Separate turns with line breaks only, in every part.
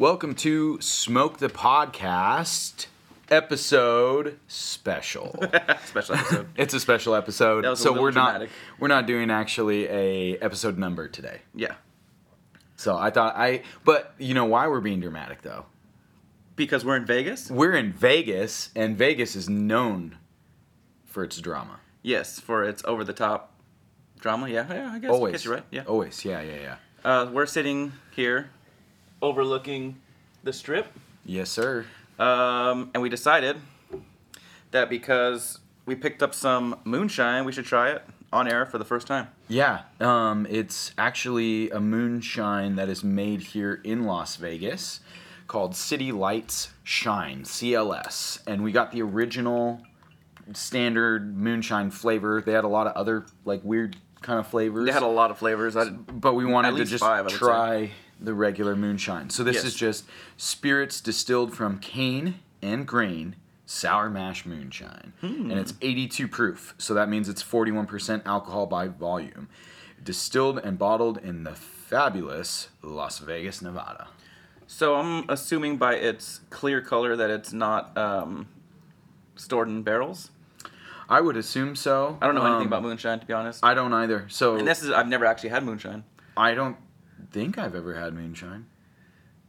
Welcome to Smoke the Podcast episode special.
Special episode.
it's a special episode,
That was
so we're
dramatic.
not we're not doing actually a episode number today.
yeah,
So I thought I, but you know why we're being dramatic though?
because we're in Vegas.
We're in Vegas, and Vegas is known for its drama.
Yes, for its over the top drama. Yeah, yeah. I guess.
Always,
I guess you're right. Yeah.
Always, yeah, yeah, yeah.
Uh, we're sitting here, overlooking the strip,
Yes, sir.
um, and we decided that because we picked up some moonshine, we should try it on air for the first time.
Yeah, um, it's actually a moonshine that is made here in Las Vegas called City Lights Shine, CLS. And we got the original standard moonshine flavor. They had a lot of other like weird kind of flavors.
They had a lot of flavors. I,
but we wanted to just
five,
try the regular moonshine. So this
Yes.
is just spirits distilled from cane and grain sour mash moonshine.
Hmm.
And it's 82 proof. So that means it's 41% alcohol by volume. Distilled and bottled in the fabulous Las Vegas, Nevada.
so I'm assuming by its clear color that it's not um, stored in barrels.
I would assume so.
I don't know anything
Um,
about moonshine to be honest.
I don't either. So
and this is I've never actually had moonshine.
I don't think I've ever had moonshine.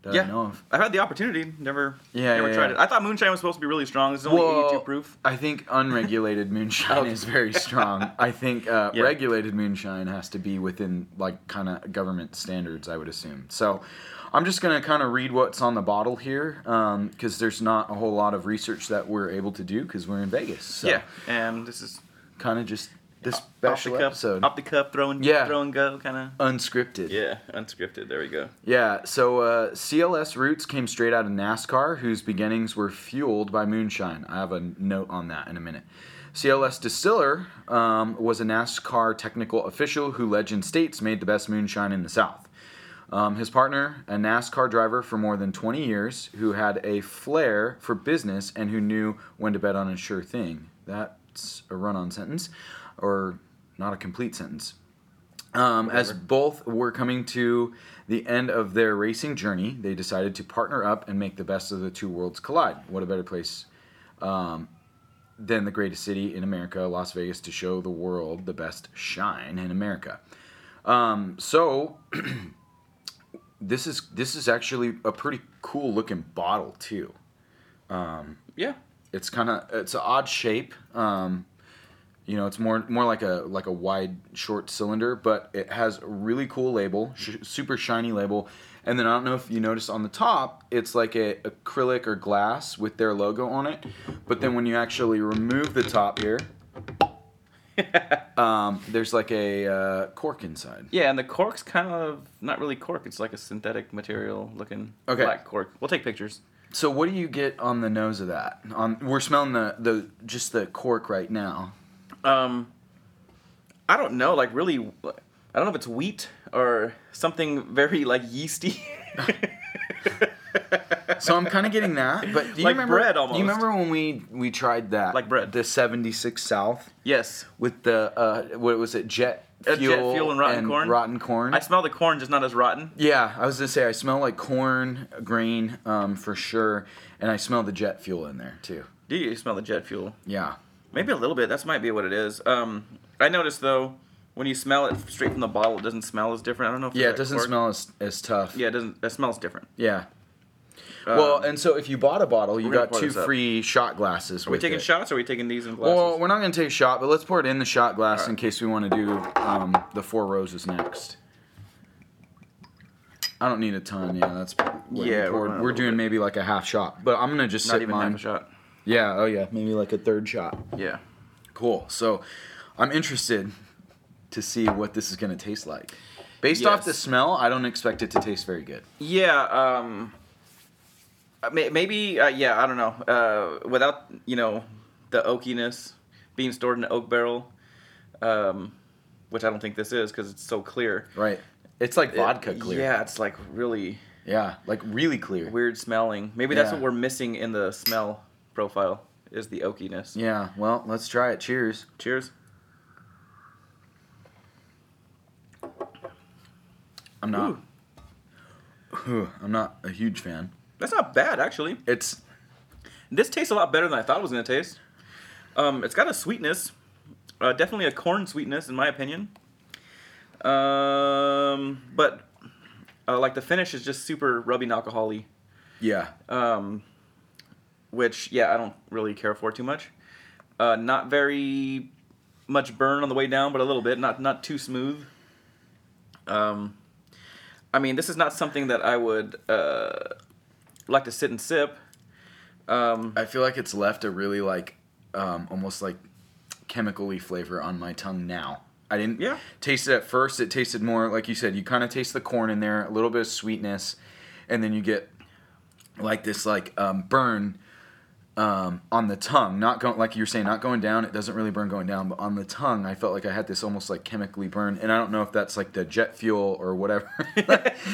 That
yeah,
I know of.
I've had the opportunity, never,
Yeah,
never
yeah,
tried
yeah.
it. I thought moonshine was supposed to be really strong. It's only
Well,
82 proof.
I think unregulated moonshine
Okay.
is very strong. I think uh,
Yeah.
regulated moonshine has to be within like kind of government standards. I would assume. So, I'm just gonna kind of read what's on the bottle here because there's not a whole lot of research that we're able to do because we're in Vegas. So
yeah, and this is
kind of just this special
cup,
episode,
off the cup, throwing,
Yeah.
throw and go, kind of.
unscripted.
Yeah, unscripted. There we go.
Yeah, so uh, CLS roots came straight out of NASCAR, whose beginnings were fueled by moonshine. I have a note on that in a minute. CLS Distiller um, was a NASCAR technical official who legend states made the best moonshine in the South. Um, his partner, a NASCAR driver for more than 20 years, who had a flair for business and who knew when to bet on a sure thing. That's a run on sentence, or not a complete sentence. Um, as both were coming to the end of their racing journey, they decided to partner up and make the best of the two worlds collide. What a better place um, than the greatest city in America, Las Vegas, to show the world the best shine in America. Um, so this is this is actually a pretty cool looking bottle too.
Yeah,
It's kind of it's an odd shape. Um, you know, it's more more like a like a wide short cylinder, but it has a really cool label, sh- super shiny label. And then I don't know if you noticed on the top, it's like a acrylic or glass with their logo on it. But then when you actually remove the top here, um, there's like a uh, cork inside.
yeah, and the cork's kind of not really cork. It's like a synthetic material looking
Okay.
black cork. We'll take pictures.
So what do you get on the nose of that? On we're smelling the the just the cork right now.
Um, I don't know. Like really, I don't know if it's wheat or something very like yeasty.
So I'm kind of getting that, but do you
Like
remember?
bread
Do
almost.
you remember when we we tried that?
Like bread.
The '76 South
yes,
with the uh, what was it? Jet
Uh, jet
fuel,
fuel and rotten corn?
Rotten corn.
I smell the corn, just not as rotten.
yeah, I was gonna say I smell like corn grain um, for sure, and I smell the jet fuel in there too.
Do you smell the jet fuel?
Yeah.
Maybe a little bit. That might be what it is. Um, I noticed though, when you smell it straight from the bottle, it doesn't smell as different. I don't know if
Yeah, it doesn't
cork.
smell as, as tough.
Yeah, it doesn't. It smells different.
Yeah.
Um,
well, and so if you bought a bottle, you got two free shot glasses.
Are we taking shots or are we taking these in glasses?
Well, we're not gonna take a shot, but let's pour it in the shot glass
Alright.
in case we want to do um, the four roses next. I don't need a ton. Yeah, that's
Yeah, we're going
we're, doing
bit.
maybe like a half shot, but I'm gonna just
not
sip
even
mine.
half a shot.
Yeah. Oh yeah. Maybe like a third shot.
Yeah.
Cool. So, I'm interested to see what this is gonna taste like. Based off the smell, I don't expect it to taste very good.
Yeah. Um. uh, Maybe. Uh, yeah. I don't know. Uh, without you know the oakiness being stored in an oak barrel, um, which I don't think this is because it's so clear.
Right. It's like
It-
vodka clear.
Yeah, it's like really
Yeah. Like really clear.
weird smelling. Maybe that's
Yeah.
what we're missing in the smell profile is the oakiness.
Yeah. Well, let's try it. Cheers.
Cheers.
I'm not.
Ooh.
I'm not a huge fan.
That's not bad actually.
It's
This tastes a lot better than I thought it was gonna taste. Um, it's got a sweetness, uh, definitely a corn sweetness in my opinion. Um, but uh, like the finish is just super rubbing alcohol-y.
yeah.
um, which yeah I don't really care for too much. Uh, not very much burn on the way down, but a little bit. Not not too smooth. Um, I mean, this is not something that I would uh, like to sit and sip. Um,
I feel like it's left a really like um, almost like chemically flavor on my tongue now. I didn't
Yeah.
taste it at first. It tasted more like you said. You kind of taste the corn in there, a little bit of sweetness, and then you get like this like um, burn um, on the tongue. Not going like you're saying, not going down. It doesn't really burn going down, but on the tongue, I felt like I had this almost like chemically burn. And I don't know if that's like the jet fuel or whatever.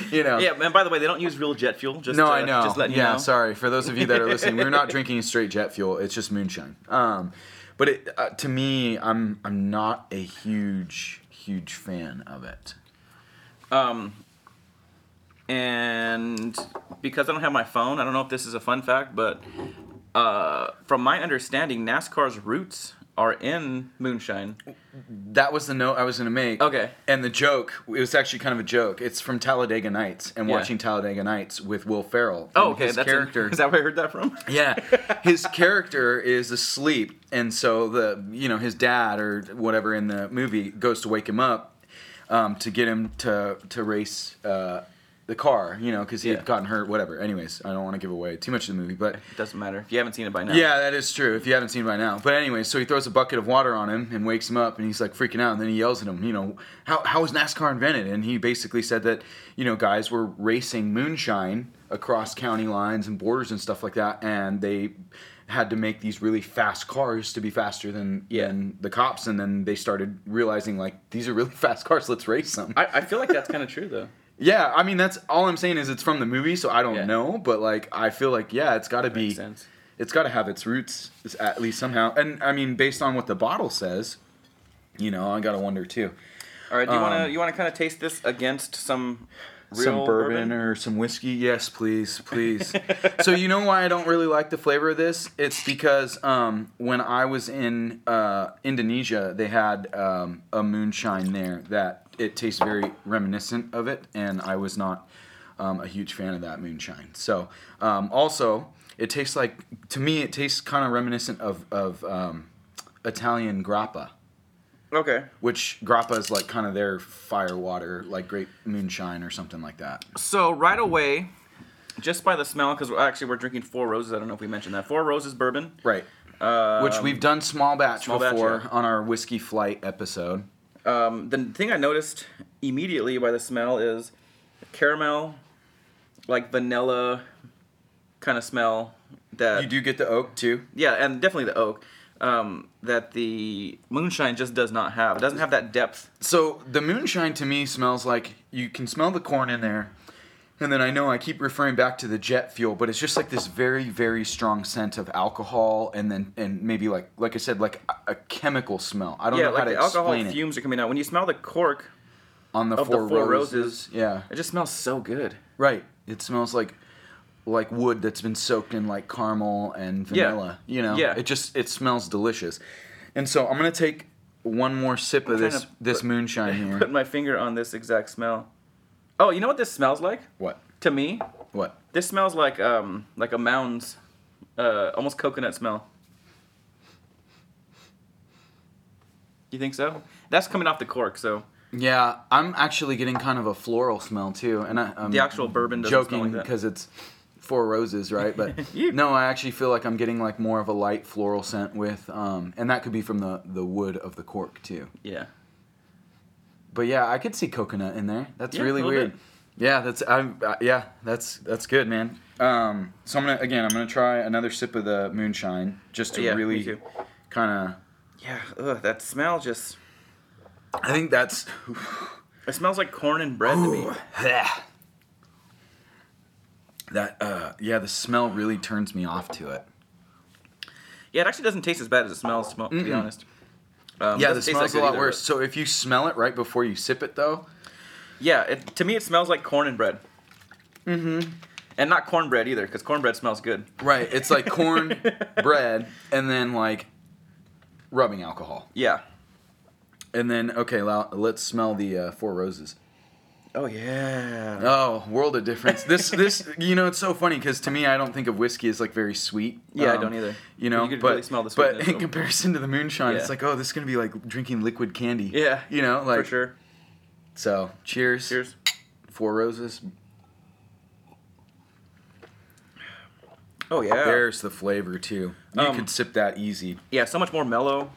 you know.
yeah, and by the way, they don't use real jet fuel. Just
No,
uh,
I know.
Just letting
yeah,
you know.
sorry for those of you that are listening. We're not drinking straight jet fuel. It's just moonshine. Um, but it, uh, to me, I'm I'm not a huge huge fan of it.
Um, and because I don't have my phone, I don't know if this is a fun fact, but uh, from my understanding, NASCAR's roots are in moonshine.
That was the note I was gonna make.
Okay.
And the joke, it was actually kind of a joke. It's from Talladega Nights and
Yeah.
watching Talladega Nights with Will Ferrell.
Oh, okay.
His
That's
character.
is that where I heard that from?
Yeah, his character is asleep, and so the you know his dad or whatever in the movie goes to wake him up um, to get him to to race uh, the car, you know, because he
Yeah.
had gotten hurt. Whatever. Anyways, I don't want to give away too much of the movie, but
It doesn't matter if you haven't seen it by now.
yeah, that is true. If you haven't seen it by now, but anyway, so he throws a bucket of water on him and wakes him up, and he's like freaking out, and then he yells at him, you know, how how was NASCAR invented? And he basically said that you know guys were racing moonshine across county lines and borders and stuff like that, and they had to make these really fast cars to be faster than
Yeah.
than the cops, and then they started realizing like these are really fast cars, let's race them.
I, I feel like that's kind of true though.
Yeah, I mean that's all I'm saying is it's from the movie, so I don't
Yeah.
know, but like I feel like yeah, it's got to be
sense.
it's got to have its roots at least somehow. And I mean, based on what the bottle says, you know, I gotta wonder too.
All right, do you want to
Um,
you want to kind of taste this against some real
some bourbon, or some whiskey, yes, please, please. so you know why I don't really like the flavor of this? It's because um, when I was in uh, Indonesia, they had um, a moonshine there that it tastes very reminiscent of it, and I was not um, a huge fan of that moonshine. So um, also, it tastes like to me, it tastes kind of reminiscent of of um, Italian grappa.
Okay.
Which grappa is like kind of their fire water, like great moonshine or something like that.
So right away, just by the smell, because actually we're drinking Four Roses. I don't know if we mentioned that. Four Roses bourbon.
Right.
Um,
Which we've done small batch
small batch,
before
yeah.
on our whiskey flight episode.
Um, the thing I noticed immediately by the smell is caramel, like vanilla kind of smell. That
You do get the oak too.
yeah, and definitely the oak. Um, that the moonshine just does not have. It doesn't have that depth.
So the moonshine to me smells like you can smell the corn in there. And then I know I keep referring back to the jet fuel, but it's just like this very, very strong scent of alcohol, and then and maybe like like I said, like a, a chemical smell. I don't
Yeah,
know how
like
to
the alcohol
explain it.
fumes are coming out. When you smell the cork,
on the
of the
four,
Four
roses.
Roses.
Yeah,
it just smells so good.
right. It smells like like wood that's been soaked in like caramel and vanilla. Yeah. You know,
Yeah.
It just it smells delicious. And so I'm gonna take one more sip of this this moonshine here.
Put my finger on this exact smell. Oh, you know what this smells like?
what?
To me,
What?
this smells like um like a mounds, uh, almost coconut smell. You think so? That's coming off the cork, so
Yeah, I'm actually getting kind of a floral smell too, and I, I'm
the actual bourbon doesn't smell
joking
like
because it's four roses, right? But no, I actually feel like I'm getting like more of a light floral scent with, um, and that could be from the the wood of the cork too.
Yeah.
But yeah, I could see coconut in there. That's
Yeah,
really weird.
bit.
Yeah, that's I'm uh, yeah, that's that's good, man. Um, so I'm gonna again, I'm gonna try another sip of the moonshine just to
Yeah,
really kind of.
Yeah. Ugh, that smell just.
I think that's.
It smells like corn and bread to me.
that uh, yeah, the smell really turns me off to it.
Yeah, it actually doesn't taste as bad as it smells. To, to be honest. Um,
yeah, the
doesn't
smell's
that
a lot
either,
worse. So if you smell it right before you sip it, though,
Yeah, it, to me it smells like corn and bread. Mm-hmm. And not cornbread either, because cornbread smells good.
Right. It's like corn bread and then like rubbing alcohol.
Yeah.
And then okay, let's smell the uh, Four Roses.
Oh yeah.
Oh, world of difference. This this you know it's so funny because to me I don't think of whiskey as like very sweet.
Yeah, I
Um,
don't either.
You know,
You could
but
really smell the
but in comparison to the moonshine, it's like oh this is gonna be like drinking liquid candy.
Yeah.
You know, like
for sure.
So cheers.
Cheers.
Four Roses.
Oh yeah.
There's the flavor too. You
Um,
could sip that easy.
yeah, so much more mellow.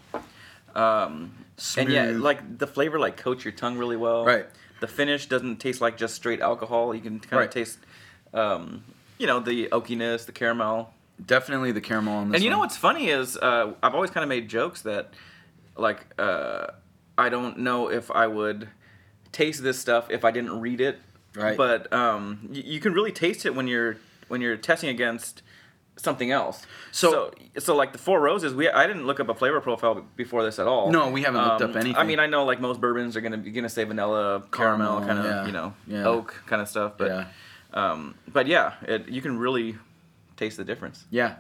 Um, and yeah, like the flavor like coats your tongue really well.
Right.
The finish doesn't taste like just straight alcohol. You can kind
Right.
of taste, um, you know, the oakiness, the caramel.
Definitely the caramel on this.
and you know what's funny is uh, I've always kind of made jokes that, like, uh, I don't know if I would taste this stuff if I didn't read it.
Right.
But um, y- you can really taste it when you're when you're testing against something else.
So-
so, so like the Four Roses, we I didn't look up a flavor profile before this at all.
No, we haven't looked up anything.
I mean, I know like most bourbons are gonna be gonna say vanilla, caramel,
Caramel,
kind of
yeah.
you know
Yeah.
oak kind of stuff. But
Yeah.
um, but yeah, it, you can really taste the difference.
Yeah.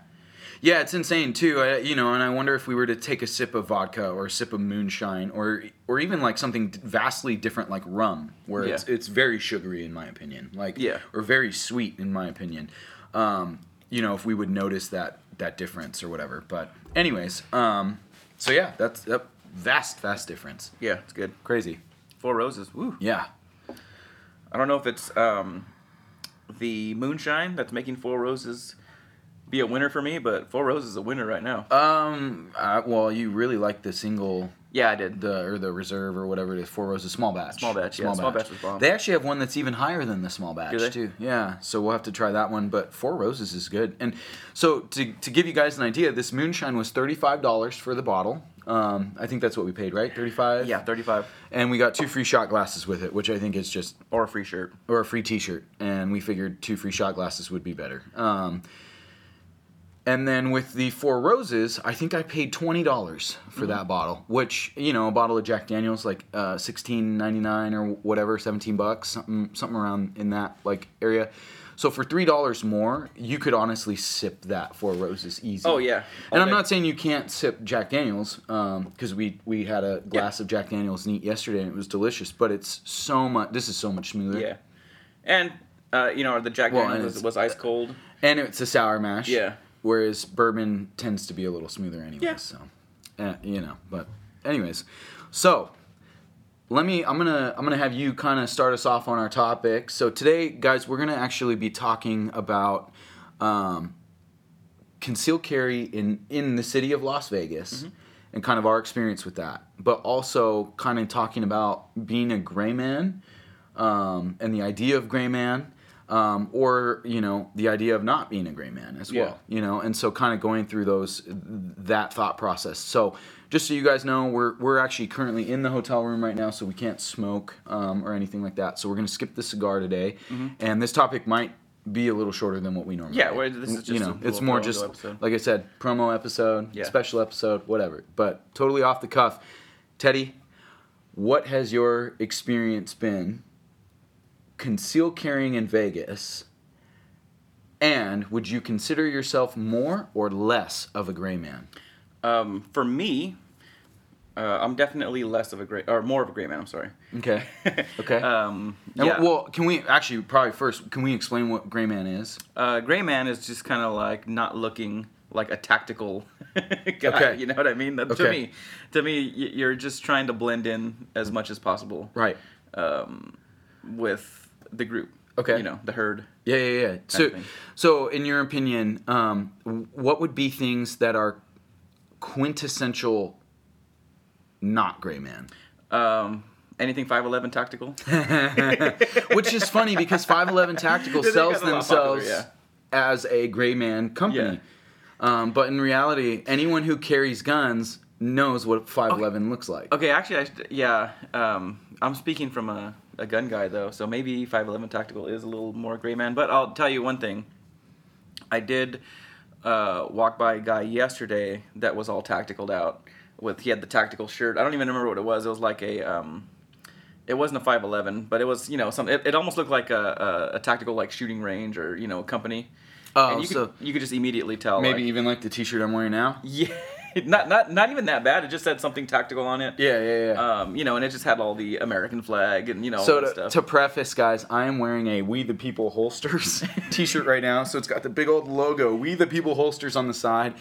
Yeah, it's insane too. I, you know, and I wonder if we were to take a sip of vodka or a sip of moonshine or or even like something vastly different like rum, where it's it's very sugary in my opinion, like
Yeah.
or very sweet in my opinion. Um, you know, if we would notice that that difference or whatever. But anyways, um, so yeah, that's that vast vast difference.
Yeah, it's good.
Crazy.
Four Roses. Woo.
Yeah.
I don't know if it's um, the moonshine that's making Four Roses be a winner for me, but Four Roses is a winner right now.
Um. Uh, well, you really like the single
Yeah, I did.
the or the reserve or whatever it is, Four Roses small batch.
Small batch, yeah, small batch was bomb.
They actually have one that's even higher than the small batch too. Yeah, so we'll have to try that one. But Four Roses is good. And so to to give you guys an idea, this moonshine was thirty five dollars for the bottle. Um, I think that's what we paid, right? Thirty five.
Yeah, 35
And we got two free shot glasses with it, which I think is just
or a free shirt.
or a free T-shirt, and we figured two free shot glasses would be better. Um, and then with the Four Roses, I think I paid twenty dollars for that bottle, which you know, a bottle of Jack Daniels like uh, sixteen ninety nine or whatever, seventeen bucks, something something around in that like area. So for three dollars more, you could honestly sip that Four Roses easy.
Oh, yeah.
and I'm not saying you can't sip Jack Daniels because we we had a glass of Jack Daniels neat yesterday and it was delicious, but it's so much. This is so much smoother.
Yeah, and uh, you know the Jack
Well,
Daniels was, was ice cold.
And it's a sour mash.
Yeah.
Whereas bourbon tends to be a little smoother anyway.
Yeah.
So, eh, you know. But, anyways, so let me. I'm gonna. I'm gonna have you kind of start us off on our topic. So today, guys, we're gonna actually be talking about um, concealed carry in in the city of Las Vegas. And kind of our experience with that, but also kind of talking about being a gray man, um, and the idea of gray man, um, or you know the idea of not being a gray man as
Yeah.
well. You know, and so kind of going through those that thought process. So just so you guys know, we're we're actually currently in the hotel room right now, so we can't smoke um, or anything like that. So we're gonna skip the cigar today, and this topic might be a little shorter than what we normally.
Yeah, well, this is just you
know,
a
it's more just
episode.
like I said, promo episode,
Yeah.
special episode, whatever. But totally off the cuff, Teddy. What has your experience been concealed carrying in Vegas? And would you consider yourself more or less of a gray man?
Um, for me, uh, I'm definitely less of a gray or more of a gray man. I'm sorry.
Okay. Okay.
um,
And. Well, can we actually probably first can we explain what gray man is?
uh, gray man is just kind of like not looking like a tactical guy.
Okay.
You know what I mean? To me, to me, you're just trying to blend in as much as possible.
Right.
Um, with the group.
Okay.
You know, the herd.
Yeah, yeah, yeah. So, so in your opinion, um, what would be things that are quintessential not gray man?
Um, anything 511 tactical?
Which is funny because 511 Tactical sells
lot popular,
themselves
yeah.
as a gray man company. Um, but in reality, anyone who carries guns knows what 511 looks like.
Okay, actually, I, yeah. Um, I'm speaking from a, a gun guy though, so maybe 511 tactical is a little more gray man. But I'll tell you one thing. I did uh, walk by a guy yesterday that was all tacticaled out. With he had the tactical shirt. I don't even remember what it was. It was like a um, It wasn't a 511, but it was you know some. It, it almost looked like a, a, a tactical like shooting range or you know a company.
Oh,
and you
so
could you could just immediately tell.
maybe
like,
even like the T-shirt I'm wearing now.
yeah, not not not even that bad. It just said something tactical on it.
Yeah, yeah, yeah.
Um, you know, and it just had all the American flag and you know all
so
that
to,
stuff.
to preface, guys, I am wearing a We the People holsters T-shirt right now. So it's got the big old logo We the People holsters on the side.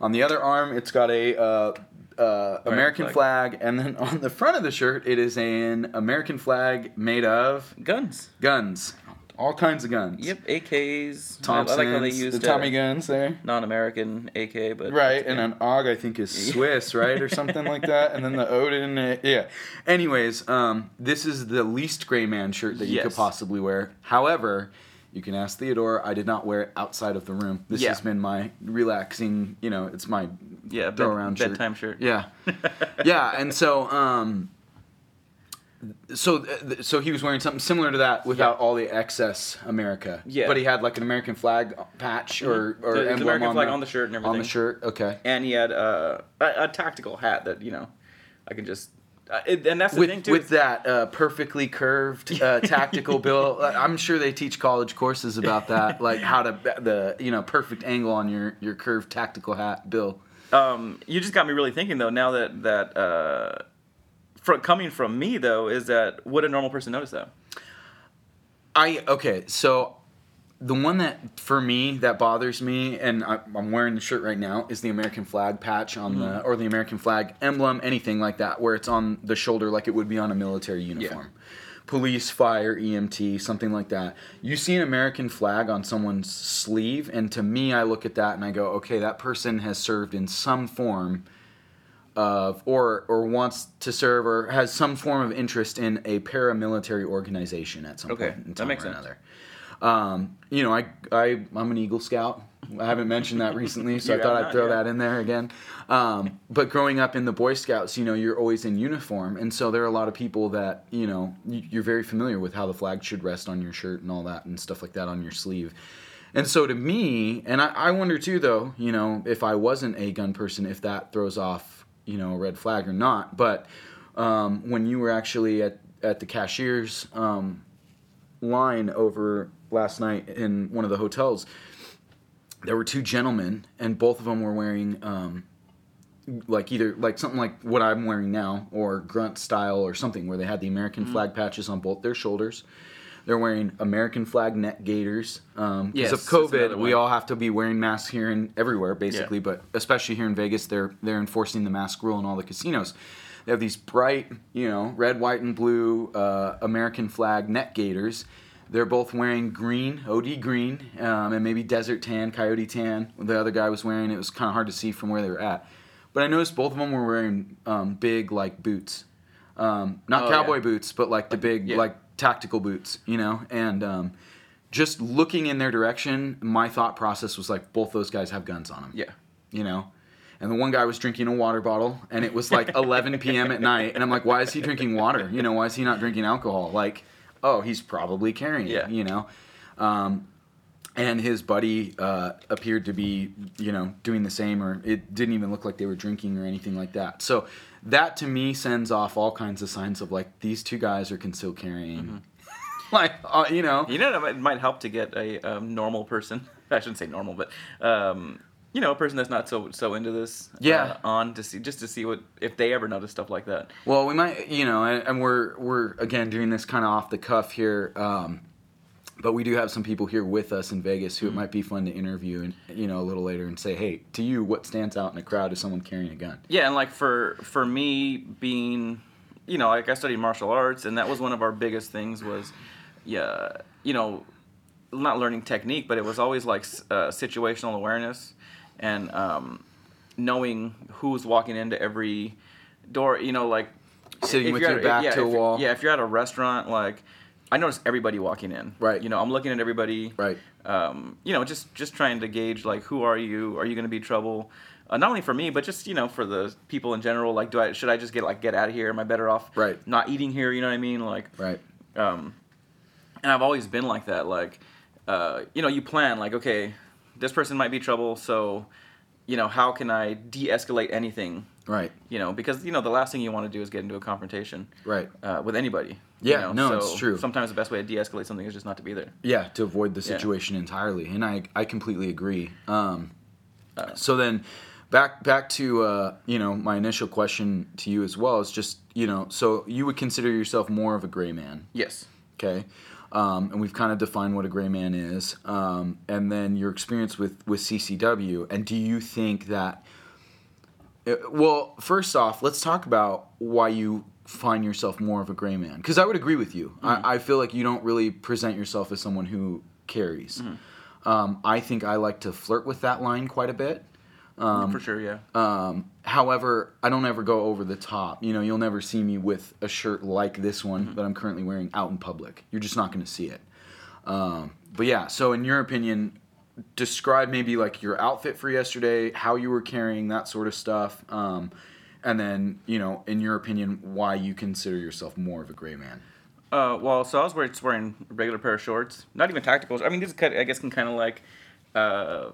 On the other arm, it's got a uh, uh, American flag. and then on the front of the shirt, it is an American flag made of
Guns.
guns, all kinds of guns.
Yep, AKs.
Thompsons,
I like how they used
the Tommy guns there.
non-American AK, but
Right, and an AUG I think is Swiss, right, or something like that, and then the Odin, uh, yeah. Anyways, um, this is the least gray man shirt that you could possibly wear. However, you can ask Theodore. I did not wear it outside of the room. This
Yeah.
has been my relaxing, you know, it's my
yeah, bed,
throw around shirt.
bedtime shirt.
Yeah, yeah, and so um, so so he was wearing something similar to that without all the excess America.
Yeah.
but he had like an American flag patch or or
The-
emblem
American
on
flag
the,
on the shirt and
On the shirt, okay.
and he had uh, a, a tactical hat that you know, I can just. Uh, it, and that's the
with,
thing too.
with that uh, perfectly curved uh, tactical bill. uh, I'm sure they teach college courses about that, like how to the you know perfect angle on your your curved tactical hat bill.
um, you just got me really thinking though. Now that that uh, fro- coming from me though, is that would a normal person notice that?
I okay, so the one that for me that bothers me, and I, I'm wearing the shirt right now, is the American flag patch on the or the American flag emblem, anything like that, where it's on the shoulder like it would be on a military uniform. Police, fire, EMT, something like that. You see an American flag on someone's sleeve, and to me, I look at that and I go, okay, that person has served in some form of, or or wants to serve, or has some form of interest in a paramilitary organization at some
Okay,
point in
that
time
makes
or
sense.
another. Um, you know, I, I I'm an Eagle Scout. I haven't mentioned that recently, so I thought I'd throw that in there again. Um, but growing up in the Boy Scouts, you know, you're always in uniform, and so there are a lot of people that you know you're very familiar with how the flag should rest on your shirt and all that and stuff like that on your sleeve. And so to me, and I, I wonder too, though, you know, if I wasn't a gun person, if that throws off, you know, a red flag or not. But um, when you were actually at, at the cashier's um, line over last night in one of the hotels, there were two gentlemen, and both of them were wearing um, like either like something like what I'm wearing now, or grunt style, or something where they had the American flag patches on both their shoulders. They're wearing American flag neck gaiters because
Yes,
of COVID. We all have to be wearing masks here and everywhere, basically. But especially here in Vegas, they're they're enforcing the mask rule in all the casinos. They have these bright, you know, red, white, and blue uh, American flag neck gaiters. They're both wearing green, OD green, um, and maybe desert tan, coyote tan. The other guy was wearing it was kind of hard to see from where they were at. But I noticed both of them were wearing um, big like boots, um, not
Oh,
cowboy
yeah.
boots, but like the big
yeah.
like tactical boots, you know. And um, just looking in their direction, my thought process was like both those guys have guns on them
Yeah.
you know. And the one guy was drinking a water bottle, and it was like 11 p.m. at night, and I'm like, why is he drinking water? You know, why is he not drinking alcohol? Like, oh, he's probably carrying
Yeah.
it, you know. Um, and his buddy uh, appeared to be, you know, doing the same, or it didn't even look like they were drinking or anything like that. So that to me sends off all kinds of signs of like these two guys are concealed carrying, like uh, you know,
You know, it might, might help to get a um, normal person. I shouldn't say normal, but um, you know, a person that's not so so into this.
Yeah.
Uh, on to see just to see what if they ever notice stuff like that.
Well, we might, you know, and, and we're we're again doing this kind of off the cuff here, um, but we do have some people here with us in Vegas who it might be fun to interview, and you know, a little later and say, hey, to you, what stands out in a crowd is someone carrying a gun?
Yeah, and like for for me being, you know, like I studied martial arts, and that was one of our biggest things was, yeah, you know, not learning technique, but it was always like uh, situational awareness, and um, knowing who's walking into every door. You know, like
Sitting with your
at-
back
yeah,
to a wall.
Yeah, if you're at a restaurant, like I notice everybody walking in.
Right.
You know, I'm looking at everybody
Right.
um, you know, just just trying to gauge like who are you? Are you going to be trouble? Uh, not only for me, but just you know for the people in general. Like, do I should I just get like get out of here? Am I better off
Right.
not eating here? You know what I mean? Like,
Right.
um, and I've always been like that. Like, uh, you know, you plan like, okay, this person might be trouble, so you know, how can I de-escalate anything?
Right.
You know, because you know the last thing you want to do is get into a confrontation
Right.
uh, with anybody.
Yeah, no, it's true.
Sometimes the best way to de-escalate something is just not to be there.
Yeah, to avoid the
Yeah.
situation entirely, and I I completely agree. Um,
Uh,
so then, back back to uh, you know my initial question to you as well is just you know so you would consider yourself more of a gray man,
Yes.
okay? Um, and we've kind of defined what a gray man is, um, and then your experience with with CCW, and do you think that? uh, Well, first off, let's talk about why you find yourself more of a gray man. Because I would agree with you. I, I feel like you don't really present yourself as someone who carries. Um, I think I like to flirt with that line quite a bit.
For sure. Yeah.
Um, however, I don't ever go over the top. You know, you'll never see me with a shirt like this one that I'm currently wearing out in public. You're just not going to see it. Um, but yeah, so in your opinion, describe maybe like your outfit for yesterday, how you were carrying that sort of stuff, um, and then you know, in your opinion, why you consider yourself more of a gray man.
Uh, well, so I was wearing, wearing a regular pair of shorts, not even tacticals. I mean, these kind of, I guess can kind of like, uh,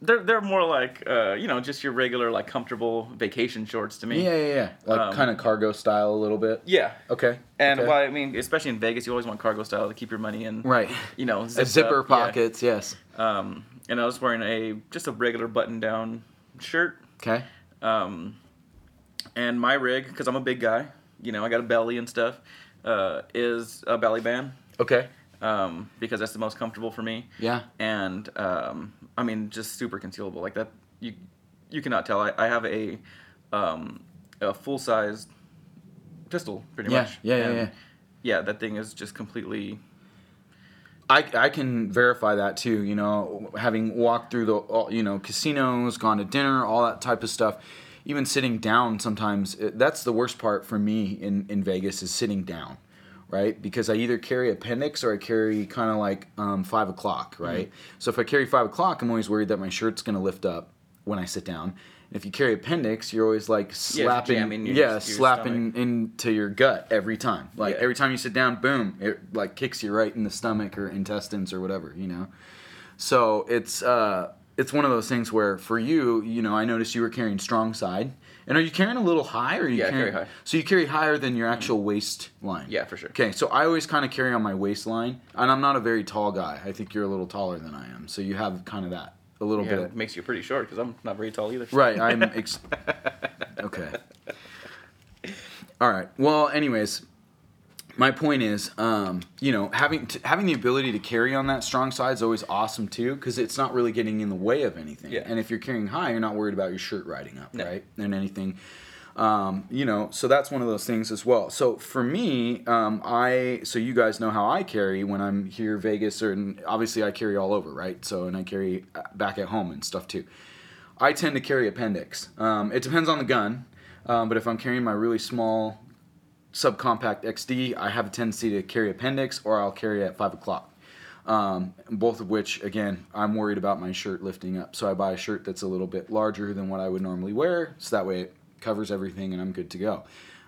they're they're more like uh, you know just your regular like comfortable vacation shorts to me.
Yeah, yeah, yeah. Like
Um,
kind of cargo style a little bit.
Yeah.
Okay.
And
okay.
well, I mean, especially in Vegas, you always want cargo style to keep your money in.
right,
You know,
zipper
up, yeah.
pockets. Yes.
Um, and I was wearing a just a regular button down shirt.
Okay.
Um, and my rig, because I'm a big guy, you know, I got a belly and stuff, uh, is a belly band.
Okay.
Um, because that's the most comfortable for me.
Yeah.
and um, I mean just super concealable like that. You you cannot tell. I, I have a um, a full size pistol pretty
Yeah,
much.
yeah, yeah,
And,
yeah.
yeah, That thing is just completely.
I, I can verify that too. You know, having walked through the you know casinos, gone to dinner, all that type of stuff. Even sitting down sometimes that's the worst part for me in in Vegas is sitting down, right? Because I either carry appendix or I carry kind of like um, five o'clock, right? So if I carry five o'clock, I'm always worried that my shirt's gonna lift up when I sit down. And if you carry appendix, you're always like slapping,
jamming your-
yeah,
your
slapping into your gut every time. Like
Yeah.
every time you sit down, boom, it like kicks you right in the stomach or intestines or whatever, you know. So it's uh, it's one of those things where for you, you know, I noticed you were carrying strong side. And are you carrying a little high or are you
Yeah,
carrying
carry high.
So you carry higher than your actual mm-hmm. waist line.
Yeah, for sure.
Okay, so I always kind of carry on my waistline, and I'm not a very tall guy. I think you're a little taller than I am, so you have kind of that a little
Yeah,
bit.
it makes you pretty short because I'm not very tall either.
Right, I'm ex- okay. All right. Well, anyways, my point is, um, you know, having t- having the ability to carry on that strong side is always awesome too, because it's not really getting in the way of anything.
Yeah.
And if you're carrying high, you're not worried about your shirt riding up,
No.
right? And anything. Um, you know, so that's one of those things as well. So for me, um, I so you guys know how I carry when I'm here Vegas, or obviously I carry all over, right? So and I carry uh, back at home and stuff too. I tend to carry appendix. Um, it depends on the gun, um, but if I'm carrying my really small subcompact XD, I have a tendency to carry appendix, or I'll carry at five o'clock. Um, both of which, again, I'm worried about my shirt lifting up, so I buy a shirt that's a little bit larger than what I would normally wear, so that way it covers everything and I'm good to go.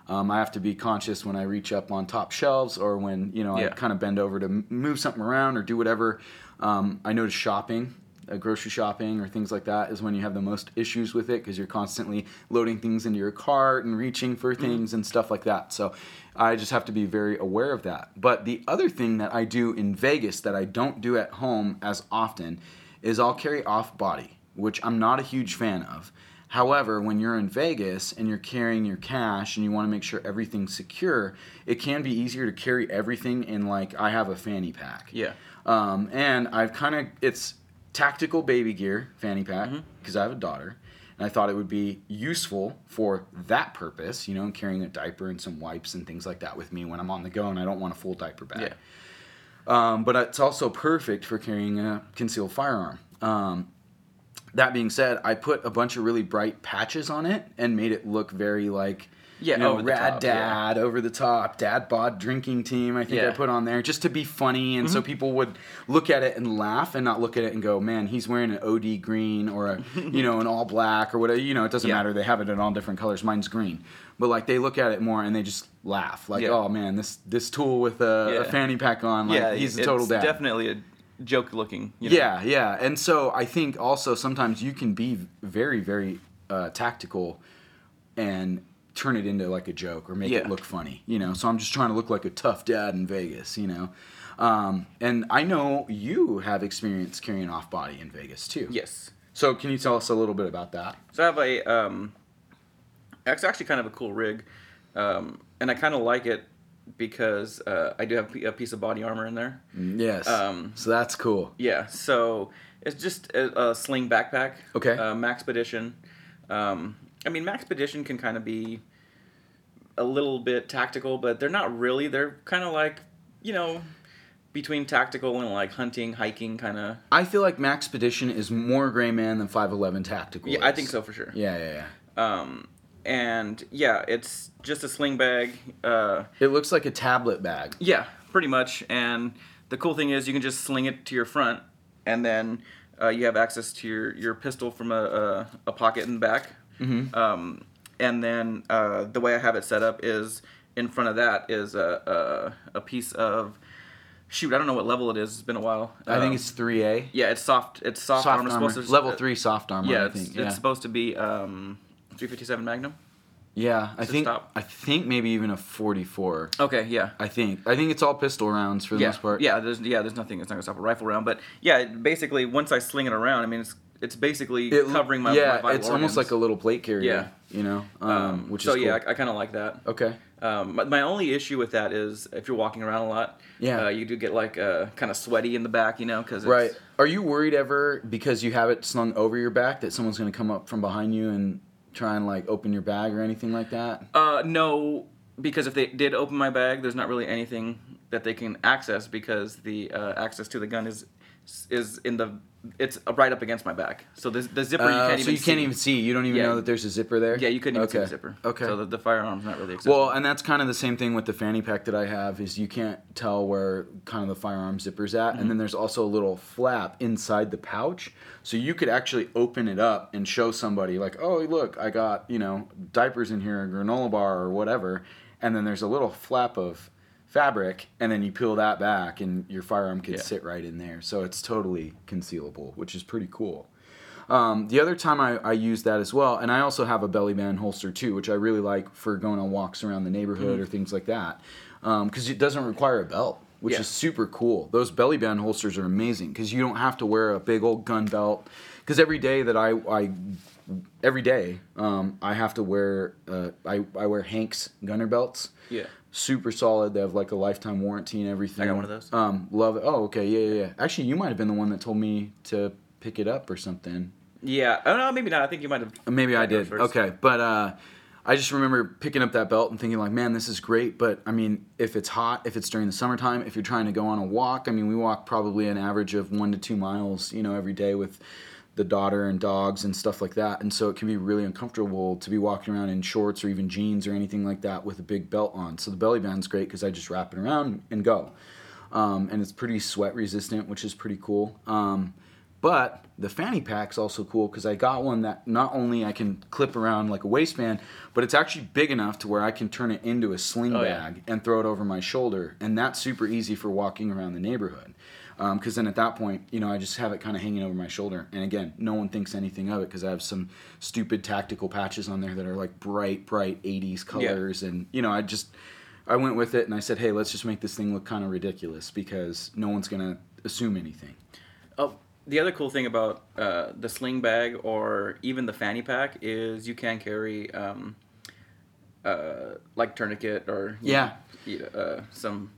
Um, I have to be conscious when I reach up on top shelves or when you know I kind of bend over to move something around or do whatever. Um, I notice shopping, grocery shopping or things like that is when you have the most issues with it because you're constantly loading things into your cart and reaching for things and stuff like that. So I just have to be very aware of that. But the other thing that I do in Vegas that I don't do at home as often is I'll carry off body, which I'm not a huge fan of. However, when you're in Vegas and you're carrying your cash and you want to make sure everything's secure, it can be easier to carry everything in like I have a fanny pack.
Yeah.
Um, and I've kind of it's tactical baby gear fanny pack
Mm-hmm.
because I have a daughter, and I thought it would be useful for that purpose. You know, and carrying a diaper and some wipes and things like that with me when I'm on the go and I don't want a full diaper bag.
Yeah.
Um, but it's also perfect for carrying a concealed firearm. Um, that being said, I put a bunch of really bright patches on it and made it look very like
Yeah,
you know,
the
rad
top, yeah.
dad over the top dad bod drinking team. I think I put on there just to be funny and so people would look at it and laugh and not look at it and go, man, he's wearing an OD green or a you know an all black or whatever. You know, it doesn't
Yeah.
matter. They have it in all different colors. Mine's green, but like they look at it more and they just laugh like,
Yeah.
oh man, this this tool with a, a fanny pack on, like
yeah,
he's a total dad.
Definitely a joke looking. You know?
Yeah, yeah, and so I think also sometimes you can be very, very uh, tactical, and turn it into like a joke or make
Yeah.
it look funny, you know. So I'm just trying to look like a tough dad in Vegas, you know. Um, and I know you have experience carrying off body in Vegas too.
Yes.
So can you tell us a little bit about that?
So I have a um, it's actually kind of a cool rig, um, and I kind of like it because uh, I do have a piece of body armor in there.
Yes.
Um,
so that's cool.
Yeah, so it's just a, a sling backpack.
Okay.
Uh, Maxpedition. Um, I mean, Maxpedition can kind of be a little bit tactical, but they're not really. They're kind of like, you know, between tactical and like hunting, hiking, kind of.
I feel like Maxpedition is more Gray Man than 511 Tactical.
Yeah, I think so for sure.
Yeah, yeah, yeah.
Um, and yeah, it's just a sling bag. Uh,
It looks like a tablet bag.
Yeah, pretty much. And the cool thing is you can just sling it to your front, and then uh, you have access to your, your pistol from a, a, a pocket in the back.
Mm-hmm.
Um, and then uh, the way I have it set up is in front of that is a, a, a piece of shoot. I don't know what level it is. It's been a while.
I think
Um,
it's 3A.
yeah. It's soft. It's soft,
soft
armor.
armor.
Supposed to,
Level
uh,
3 soft armor,
Yeah,
I
it's.
Yeah,
it's supposed to be um, 357 Magnum.
yeah I think
stop.
I think maybe even a 44.
Okay, yeah.
I think. I think it's all pistol rounds for the
yeah,
most part.
Yeah, there's yeah, there's nothing. It's not gonna stop a rifle round, but yeah, basically once I sling it around, I mean it's it's basically
It,
covering my
yeah,
my
it's almost like a little plate carrier.
Yeah.
You know, um,
um,
which
so
is cool.
yeah, I, I kind of like that.
okay.
Um, my, my only issue with that is if you're walking around a lot,
Yeah.
uh, you do get like uh, kind of sweaty in the back, you know, because
Right. Are you worried ever because you have it slung over your back that someone's going to come up from behind you and try and like open your bag or anything like that?
Uh, no, because if they did open my bag, there's not really anything that they can access because the uh, access to the gun is is in the it's right up against my back. So the the zipper you
Uh,
can't
so
even
you can't
see.
even see. You don't even
Yeah.
know that there's a zipper there.
Yeah, you couldn't even see the zipper.
Okay.
So the, the firearm's not really accessible.
Well, and that's kind of the same thing with the fanny pack that I have is you can't tell where kind of the firearm zipper's at,
Mm-hmm.
and then there's also a little flap inside the pouch, so you could actually open it up and show somebody like, oh look, I got you know diapers in here, a granola bar or whatever, and then there's a little flap of fabric, and then you peel that back, and your firearm could
Yeah.
sit right in there, so it's totally concealable, which is pretty cool. Um, the other time I, I use that as well, and I also have a belly band holster too, which I really like for going on walks around the neighborhood or things like that, because it doesn't require a belt, which
Yeah.
is super cool. Those belly band holsters are amazing because you don't have to wear a big old gun belt. Because every day that I, I every day um, I have to wear uh, I, I wear Hank's gunner belts
yeah.
Super solid. They have like a lifetime warranty and everything.
I got one of those.
Um, love it. Oh, okay, yeah, yeah, yeah. Actually, you might have been the one that told me to pick it up or something.
Yeah. Oh no, maybe not. I think you might have.
Uh, Maybe I did. Okay, but uh, I just remember picking up that belt and thinking like, man, this is great. But I mean, if it's hot, if it's during the summertime, if you're trying to go on a walk, I mean, we walk probably an average of one to two miles, you know, every day with the daughter and dogs and stuff like that. And so it can be really uncomfortable to be walking around in shorts or even jeans or anything like that with a big belt on. So the belly band's great because I just wrap it around and go. Um, and it's pretty sweat resistant, which is pretty cool. Um, but the fanny pack's also cool because I got one that not only I can clip around like a waistband, but it's actually big enough to where I can turn it into a sling
Oh, yeah.
bag and throw it over my shoulder, and that's super easy for walking around the neighborhood. Because then at that point, you know, I just have it kind of hanging over my shoulder, and again, no one thinks anything of it because I have some stupid tactical patches on there that are like bright, bright '80s colors, and you know, I just I went with it and I said, hey, let's just make this thing look kind of ridiculous because no one's gonna assume anything.
Oh, the other cool thing about uh, the sling bag or even the fanny pack is you can carry um, uh, like tourniquet or
Yeah.
know, uh, some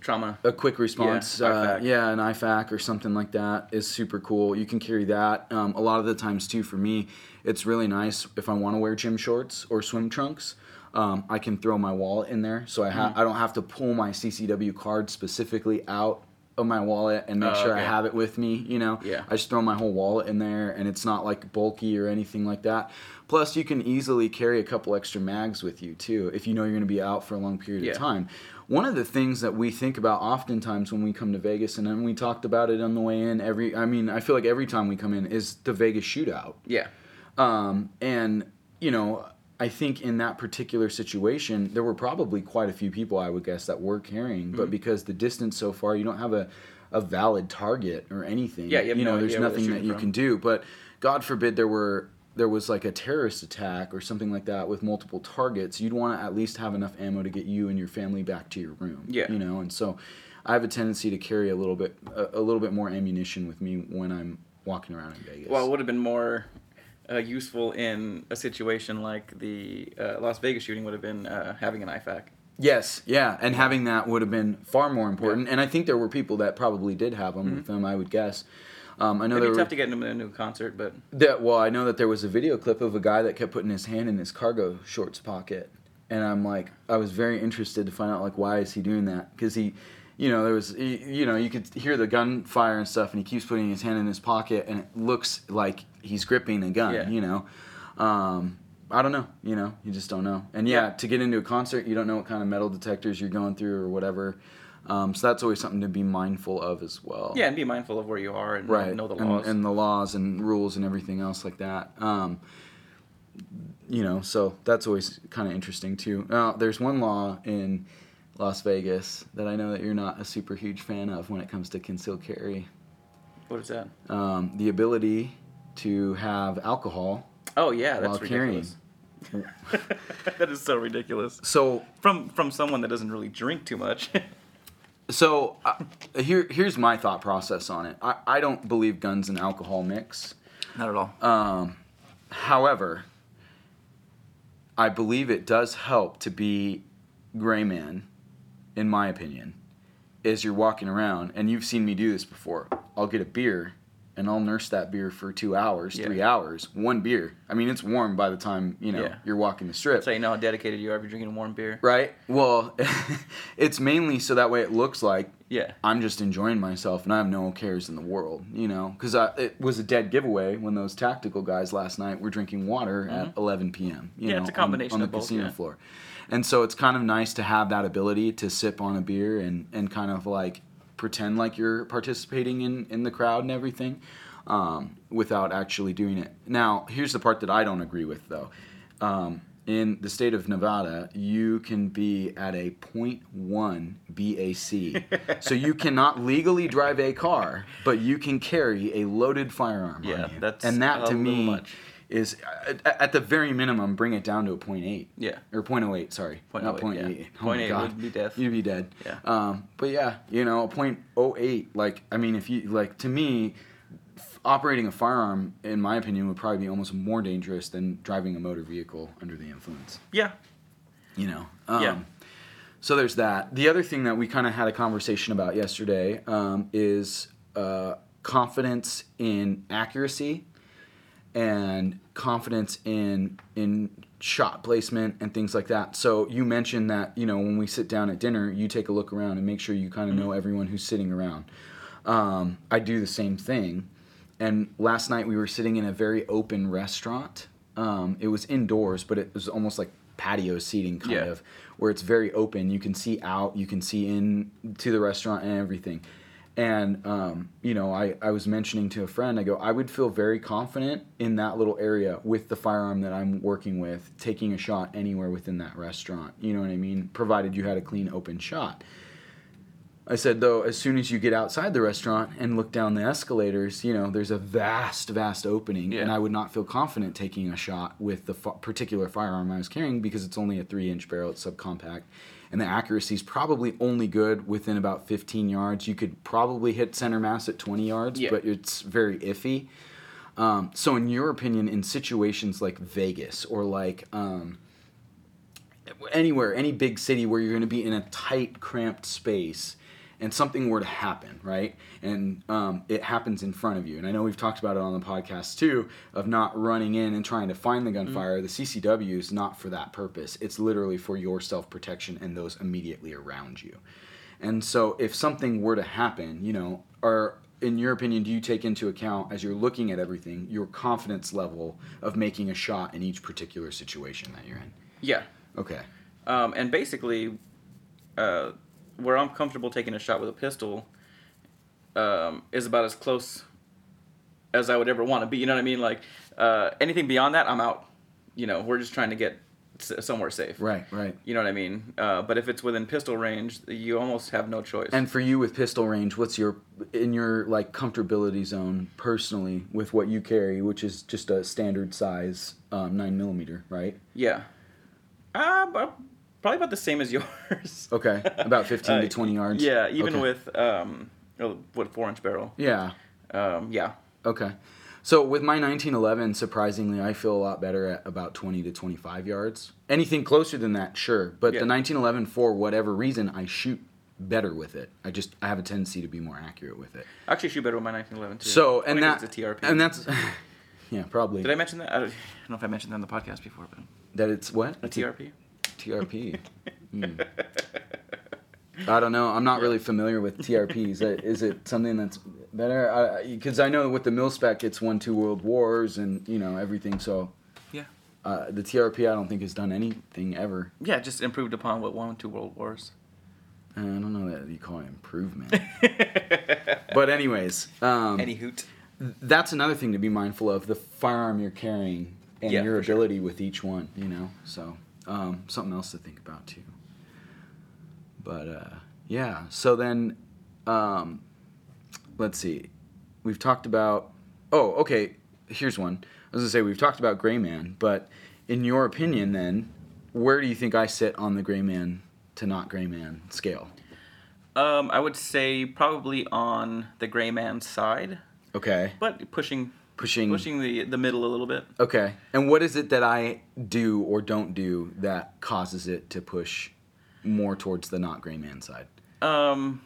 trauma.
a quick response,
Yeah,
uh, yeah, an IFAK or something like that is super cool. You can carry that. Um, a lot of the times too, for me, it's really nice if I want to wear gym shorts or swim trunks. Um, I can throw my wallet in there, so I ha-
Mm-hmm.
I don't have to pull my CCW card specifically out of my wallet and make
Oh,
sure I have it with me. You know,
Yeah.
I just throw my whole wallet in there, and it's not like bulky or anything like that. Plus, you can easily carry a couple extra mags with you too if you know you're going to be out for a long period
Yeah.
of time. One of the things that we think about oftentimes when we come to Vegas, and then we talked about it on the way in. Every, I mean, I feel like every time we come in is the Vegas shootout.
Yeah.
Um, and you know, I think in that particular situation, there were probably quite a few people I would guess that were carrying,
Mm-hmm.
but because the distance so far, you don't have a, a valid target or anything.
Yeah, you have
know,
no
there's nothing that you
from.
can do. But God forbid there were there was like a terrorist attack or something like that with multiple targets, you'd want to at least have enough ammo to get you and your family back to your room.
Yeah.
You know, and so I have a tendency to carry a little bit a, a little bit more ammunition with me when I'm walking around in Vegas.
Well, it would have been more uh, useful in a situation like the uh, Las Vegas shooting would have been uh, having an IFAK.
Yes, yeah, and having that would have been far more important. And I think there were people that probably did have them with them. I would guess. Um, I know
It'd be
were,
tough to get into a new concert, but
that. Well, I know that there was a video clip of a guy that kept putting his hand in his cargo shorts pocket, and I'm like, I was very interested to find out like why is he doing that? Because he, you know, there was, y- you know, you could hear the gunfire and stuff, and he keeps putting his hand in his pocket, and it looks like he's gripping a gun.
Yeah.
You know. Um, I don't know. You know, you just don't know. And Yeah. to get into a concert, you don't know what kind of metal detectors you're going through or whatever. Um, so that's always something to be mindful of as well.
yeah, and be mindful of where you are and
Right.
know the
and,
laws.
and the laws and rules and everything else like that. Um, you know, so that's always kind of interesting too. Now, there's one law in Las Vegas that I know that you're not a super huge fan of when it comes to concealed carry.
what is that?
Um, the ability to have alcohol
Oh yeah, that's
while carrying.
ridiculous. that is so ridiculous.
So
From from someone that doesn't really drink too much.
So uh, here, here's my thought process on it. I, I don't believe guns and alcohol mix.
Not at all.
Um, however, I believe it does help to be gray man, in my opinion, as you're walking around, and you've seen me do this before. I'll get a beer, and I'll nurse that beer for two hours,
Yeah.
three hours, one beer. I mean, it's warm by the time you know
Yeah.
you're walking the strip.
so you know how dedicated you are if you're drinking a warm beer.
Right. Well, it's mainly so that way it looks like
Yeah.
I'm just enjoying myself and I have no cares in the world, you know, because it was a dead giveaway when those tactical guys last night were drinking water at 11 p.m. You
Mm-hmm. Yeah,
know,
it's a
on-
combination
on, the
of both,
casino
yeah.
floor, and so it's kind of nice to have that ability to sip on a beer and and kind of like pretend like you're participating in in the crowd and everything, um, without actually doing it. Now, here's the part that I don't agree with though. Um, in the state of Nevada, you can be at a 0.1 BAC. so you cannot legally drive a car, but you can carry a loaded firearm
Yeah,
on you.
that's
and that
a
to me
much.
Is at, at the very minimum bring it down to a 0.8
Yeah.
or 0.08 sorry
Point
not
oh eight,
0.8
yeah.
oh my
0.8 would be death.
you'd be dead
Yeah.
um, but yeah you know a 0.08 like i mean if you like to me f- operating a firearm in my opinion would probably be almost more dangerous than driving a motor vehicle under the influence
Yeah.
you know um,
Yeah.
so there's that the other thing that we kind of had a conversation about yesterday um, is uh, confidence in accuracy and confidence in in shot placement and things like that. So you mentioned that you know when we sit down at dinner, you take a look around and make sure you kind of know everyone who's sitting around. Um, I do the same thing. And last night we were sitting in a very open restaurant. Um, it was indoors, but it was almost like patio seating kind
Yeah.
of, where it's very open. You can see out, you can see in to the restaurant and everything. And um, you know, I, I was mentioning to a friend, I go, I would feel very confident in that little area with the firearm that I'm working with, taking a shot anywhere within that restaurant. You know what I mean? Provided you had a clean open shot. I said though, as soon as you get outside the restaurant and look down the escalators, you know, there's a vast, vast opening,
Yeah.
and I would not feel confident taking a shot with the f- particular firearm I was carrying because it's only a three-inch barrel, it's subcompact, and the accuracy is probably only good within about 15 yards. You could probably hit center mass at 20 yards,
Yeah.
but it's very iffy. Um, so, in your opinion, in situations like Vegas or like um, anywhere, any big city where you're going to be in a tight, cramped space, and something were to happen, right? And um, it happens in front of you. And I know we've talked about it on the podcast too, of not running in and trying to find the gunfire. The CCW is not for that purpose. It's literally for your self protection and those immediately around you. And so, if something were to happen, you know, or in your opinion, do you take into account as you're looking at everything your confidence level of making a shot in each particular situation that you're in?
Yeah.
Okay.
Um, and basically, uh, where I'm comfortable taking a shot with a pistol um, is about as close as I would ever want to be. You know what I mean? Like uh, anything beyond that, I'm out. You know, we're just trying to get somewhere safe.
Right, right.
You know what I mean? Uh, but if it's within pistol range, you almost have no choice.
And for you with pistol range, what's your in your like comfortability zone personally with what you carry, which is just a standard size um, nine millimeter, right?
yeah, uh, but probably about the same as yours.
Okay, about fifteen
Uh,
to twenty yards.
Yeah, even
Okay.
with um, oh, what four inch barrel.
Yeah.
Um, yeah,
Okay. So with my 1911, surprisingly, I feel a lot better at about 20 to 25 yards. Anything closer than that, sure. But
Yeah.
the 1911, for whatever reason, I shoot better with it. I just I have a tendency to be more accurate with it.
I actually shoot better with my 1911 too.
So
and
and
'cause
that
it's a TRP.
and that's yeah probably
Did I mention that? I don't, I don't know if I mentioned that on the podcast before, but
that it's what
a TRP.
TRP. Hmm. I don't know. I'm not really familiar with TRPs. Is it- Is it something that's better? Because I, know with the mil spec, it's won two world wars and you know everything. So
Yeah.
uh, the TRP, I don't think has done anything ever.
Yeah, just improved upon what won two world wars.
Uh, I don't know that you call it improvement. but anyways, um,
Any hoot.
that's another thing to be mindful of: the firearm you're carrying and
Yeah,
your
for sure.
ability with each one. You know, so um, something else to think about too. But uh, yeah, so then um, let's see. We've talked about. Oh, okay. Here's one. I was gonna say we've talked about Gray Man, but in your opinion, then, where do you think I sit on the Gray Man to not Gray Man scale?
Um, I would say probably on the gray man side,
Okay.
but pushing
Pushing.
pushing the the middle a little bit.
Okay. And what is it that I do or don't do that causes it to push more towards the not gray man side?
Um,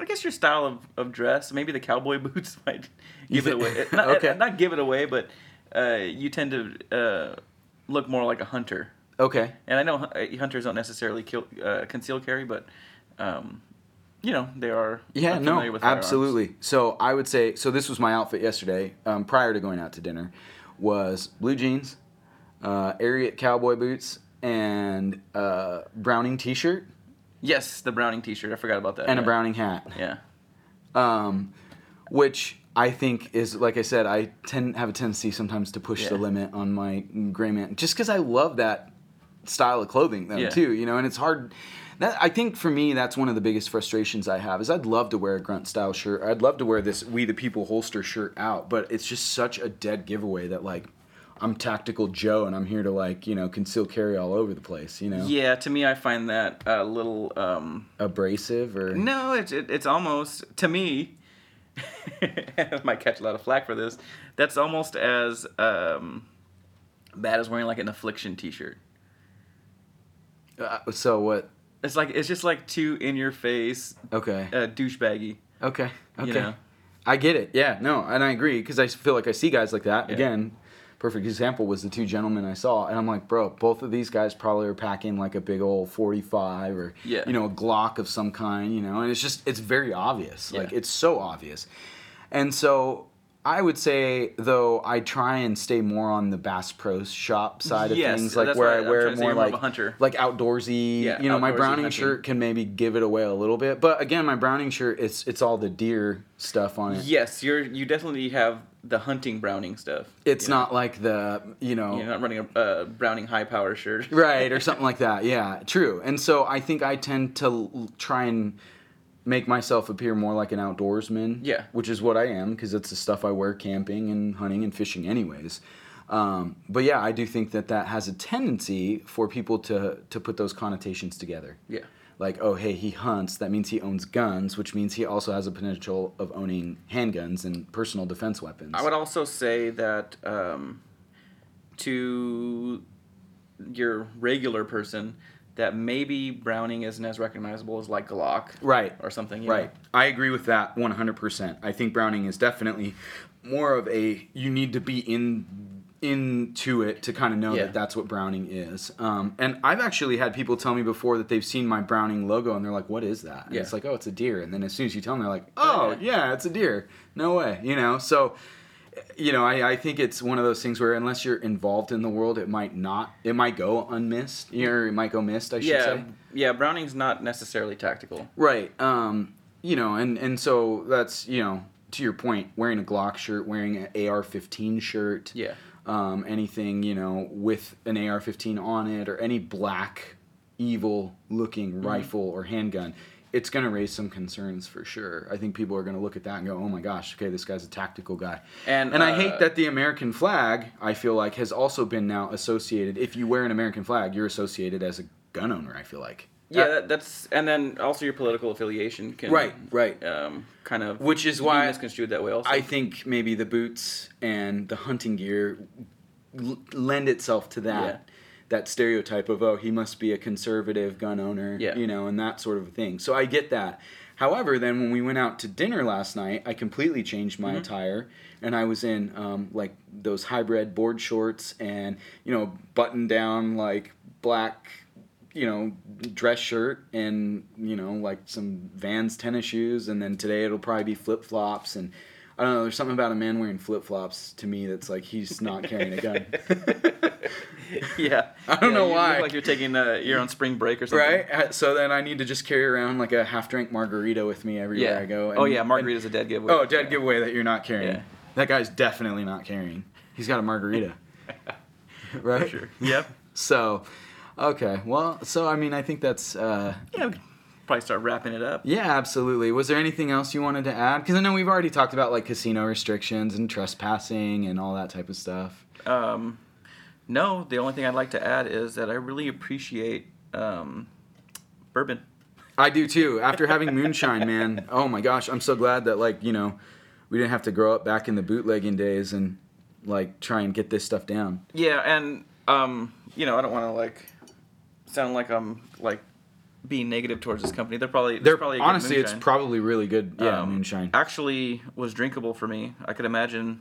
I guess your style of, of dress, maybe the cowboy boots might give it away. Not,
Okay.
not give it away, but uh, you tend to uh, look more like a hunter.
Okay.
And I know hunters don't necessarily kill, uh, conceal carry, but um, you know they are.
Yeah,
familiar
no,
firearms.
absolutely. So I would say so. This was my outfit yesterday, um, prior to going out to dinner, was blue jeans, uh, Ariat cowboy boots, and uh, Browning T-shirt
Yes, the Browning T-shirt. I forgot about that.
and a. Browning hat.
Yeah.
um, which I think is like I said, I tend have a tendency sometimes to push the limit on my gray man, just because I love that style of clothing though
Yeah.
too, you know, and it's hard. That I think for me, that's one of the biggest frustrations I have is I'd love to wear a grunt style shirt. I'd love to wear this We the People holster shirt out, but it's just such a dead giveaway that like. I'm tactical Joe, and I'm here to like you know conceal carry all over the place. You know,
Yeah, to me, I find that a little. Um,
abrasive or
no, it's it, it's almost to me. I might catch a lot of flack for this. That's almost as um, bad as wearing like an affliction T-shirt.
Uh, so what?
It's like it's just like too in your face,
Okay.
uh, douchebaggy.
Okay. Okay.
You know?
I get it. Yeah. No, and I agree because I feel like I see guys like that.
Yeah.
Again, perfect example was the two gentlemen I saw, and I'm like, bro, both of these guys probably are packing like a big old 45 or
Yeah.
you know a Glock of some kind, you know, and it's just it's very obvious. Like it's so obvious, and so. I would say though I try and stay more on the Bass Pro Shop side of
Yes,
things, like where I
I'm
wear
trying to say
more like
a hunter.
like outdoorsy.
Yeah,
you know, my Browning
hunting.
shirt can maybe give it away a little bit, but again, my Browning shirt it's it's all the deer stuff on it.
Yes, you're you definitely have the hunting Browning stuff.
It's
you know?
not like the you know
You're not running a uh, Browning high power shirt.
right or something like that. Yeah, true. And so I think I tend to l- try and make myself appear more like an outdoorsman.
Yeah.
which is what I am because it's the stuff I wear camping and hunting and fishing anyways. Um, but yeah, I do think that that has a tendency for people to to put those connotations together.
Yeah.
Like, oh, hey, he hunts. That means he owns guns, which means he also has a potential of owning handguns and personal defense weapons.
I would also say that um, to your regular person, that maybe Browning isn't as recognizable as like Glock
right.
or something. you
Right.
know?
I agree with that 100%. I think Browning is definitely more of a you need to be in into it to kind of know
Yeah.
that that's what Browning is. Um, and I've actually had people tell me before that they've seen my Browning logo and they're like, "What is that?" And
Yeah.
it's like, "Oh, it's a deer." And then as soon as you tell them, they're like, "Oh,
Oh,
yeah, it's a deer." No way, you know. So, you know, I, I think it's one of those things where unless you're involved in the world, it might not. It might go unmissed, or it might go missed. I should
Yeah,
say.
yeah. Browning's not necessarily tactical.
Right. Um, you know, and and so that's you know to your point, wearing a Glock shirt, wearing an AR-15 shirt.
Yeah.
um, anything you know with an AR-15 on it, or any black, evil-looking
Mm-hmm.
rifle or handgun. It's going to raise some concerns for sure. I think people are going to look at that and go, "Oh my gosh, okay, this guy's a tactical guy."
And,
and I
uh,
hate that the American flag, I feel like, has also been now associated. If you wear an American flag, you're associated as a gun owner. I feel like.
Yeah, that, that's and then also your political affiliation can
Right, right.
um, kind of
Which is why
misconstrued that way. Also,
I think maybe the boots and the hunting gear l- lend itself to that.
Yeah.
That stereotype of oh he must be a conservative gun owner,
Yeah.
you know, and that sort of thing. So I get that. However, then when we went out to dinner last night, I completely changed my attire, and I was in um, like those hybrid board shorts and you know button down like black you know dress shirt and you know like some Vans tennis shoes, and then today it'll probably be flip flops and. I don't know. There's something about a man wearing flip flops to me that's like he's not carrying a gun.
yeah,
I don't
Yeah,
know
you
why.
Look like you're taking uh, you're on spring break or something.
right? Uh, So then I need to just carry around like a half drink margarita with me everywhere
Yeah.
I go.
oh
and-
yeah,
and-
margarita's a dead giveaway.
Oh, dead
Yeah.
giveaway that you're not carrying.
Yeah.
That guy's definitely not carrying. He's got a margarita. right?
Sure. Yep.
So, okay. Well, so I mean, I think that's. Uh,
Yeah, we could probably start wrapping it up.
yeah, absolutely. Was there anything else you wanted to add? Because I know we've already talked about like casino restrictions and trespassing and all that type of stuff.
Um, no, the only thing I'd like to add is that I really appreciate um, bourbon.
I do too. After having moonshine, man. Oh my gosh, I'm so glad that like you know, we didn't have to grow up back in the bootlegging days and like try and get this stuff down.
Yeah, and um, you know, I don't want to like sound like I'm like being negative towards this company. They're probably
They're
probably
honestly, it's probably really good. Yeah,
Um,
moonshine.
actually was drinkable for me. I could imagine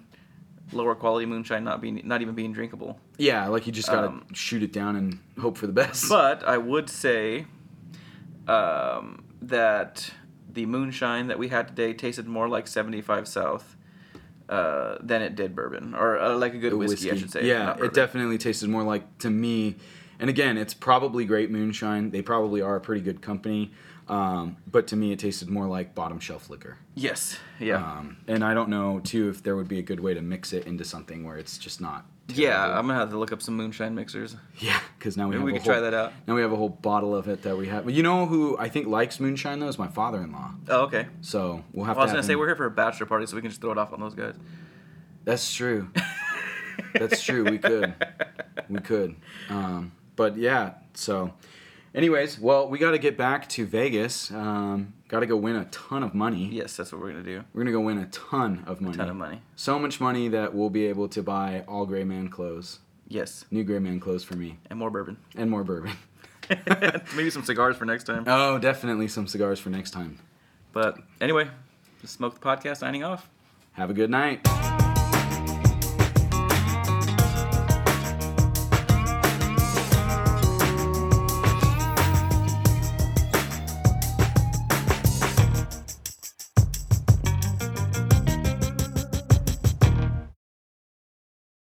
lower quality moonshine not being not even being drinkable.
Yeah, like you just gotta
um,
shoot it down and hope for the best.
But I would say um, that the moonshine that we had today tasted more like 75 South uh, than it did bourbon, or uh, like a good
The
whiskey, I should say.
Yeah, it definitely tasted more like to me. And again, it's probably great moonshine. They probably are a pretty good company. Um, but to me, it tasted more like bottom shelf liquor.
Yes. Yeah.
Um, and I don't know too if there would be a good way to mix it into something where it's just not.
yeah. I'm gonna have to look up some moonshine mixers.
Yeah, because now we
Maybe
have
we could try that out.
Now we have a whole bottle of it that we have. But you know who I think likes moonshine though is my father-in-law.
Oh, okay.
So we'll have
Well, I was gonna
have
say we're here for a bachelor party, so we can just throw it off on those guys.
That's true. That's true. We could. We could. Um, but yeah. So, anyways, well, we got to get back to Vegas. Um, got to go win a ton of money.
Yes, that's what we're gonna do.
We're gonna go win a ton of money.
ton of money.
So much money that we'll be able to buy all gray man clothes,
Yes,
new gray man clothes for me,
and more bourbon.
and more bourbon.
Maybe some cigars for next time.
Oh, definitely some cigars for next time.
But anyway, just smoke the podcast. Signing off.
Have a good night.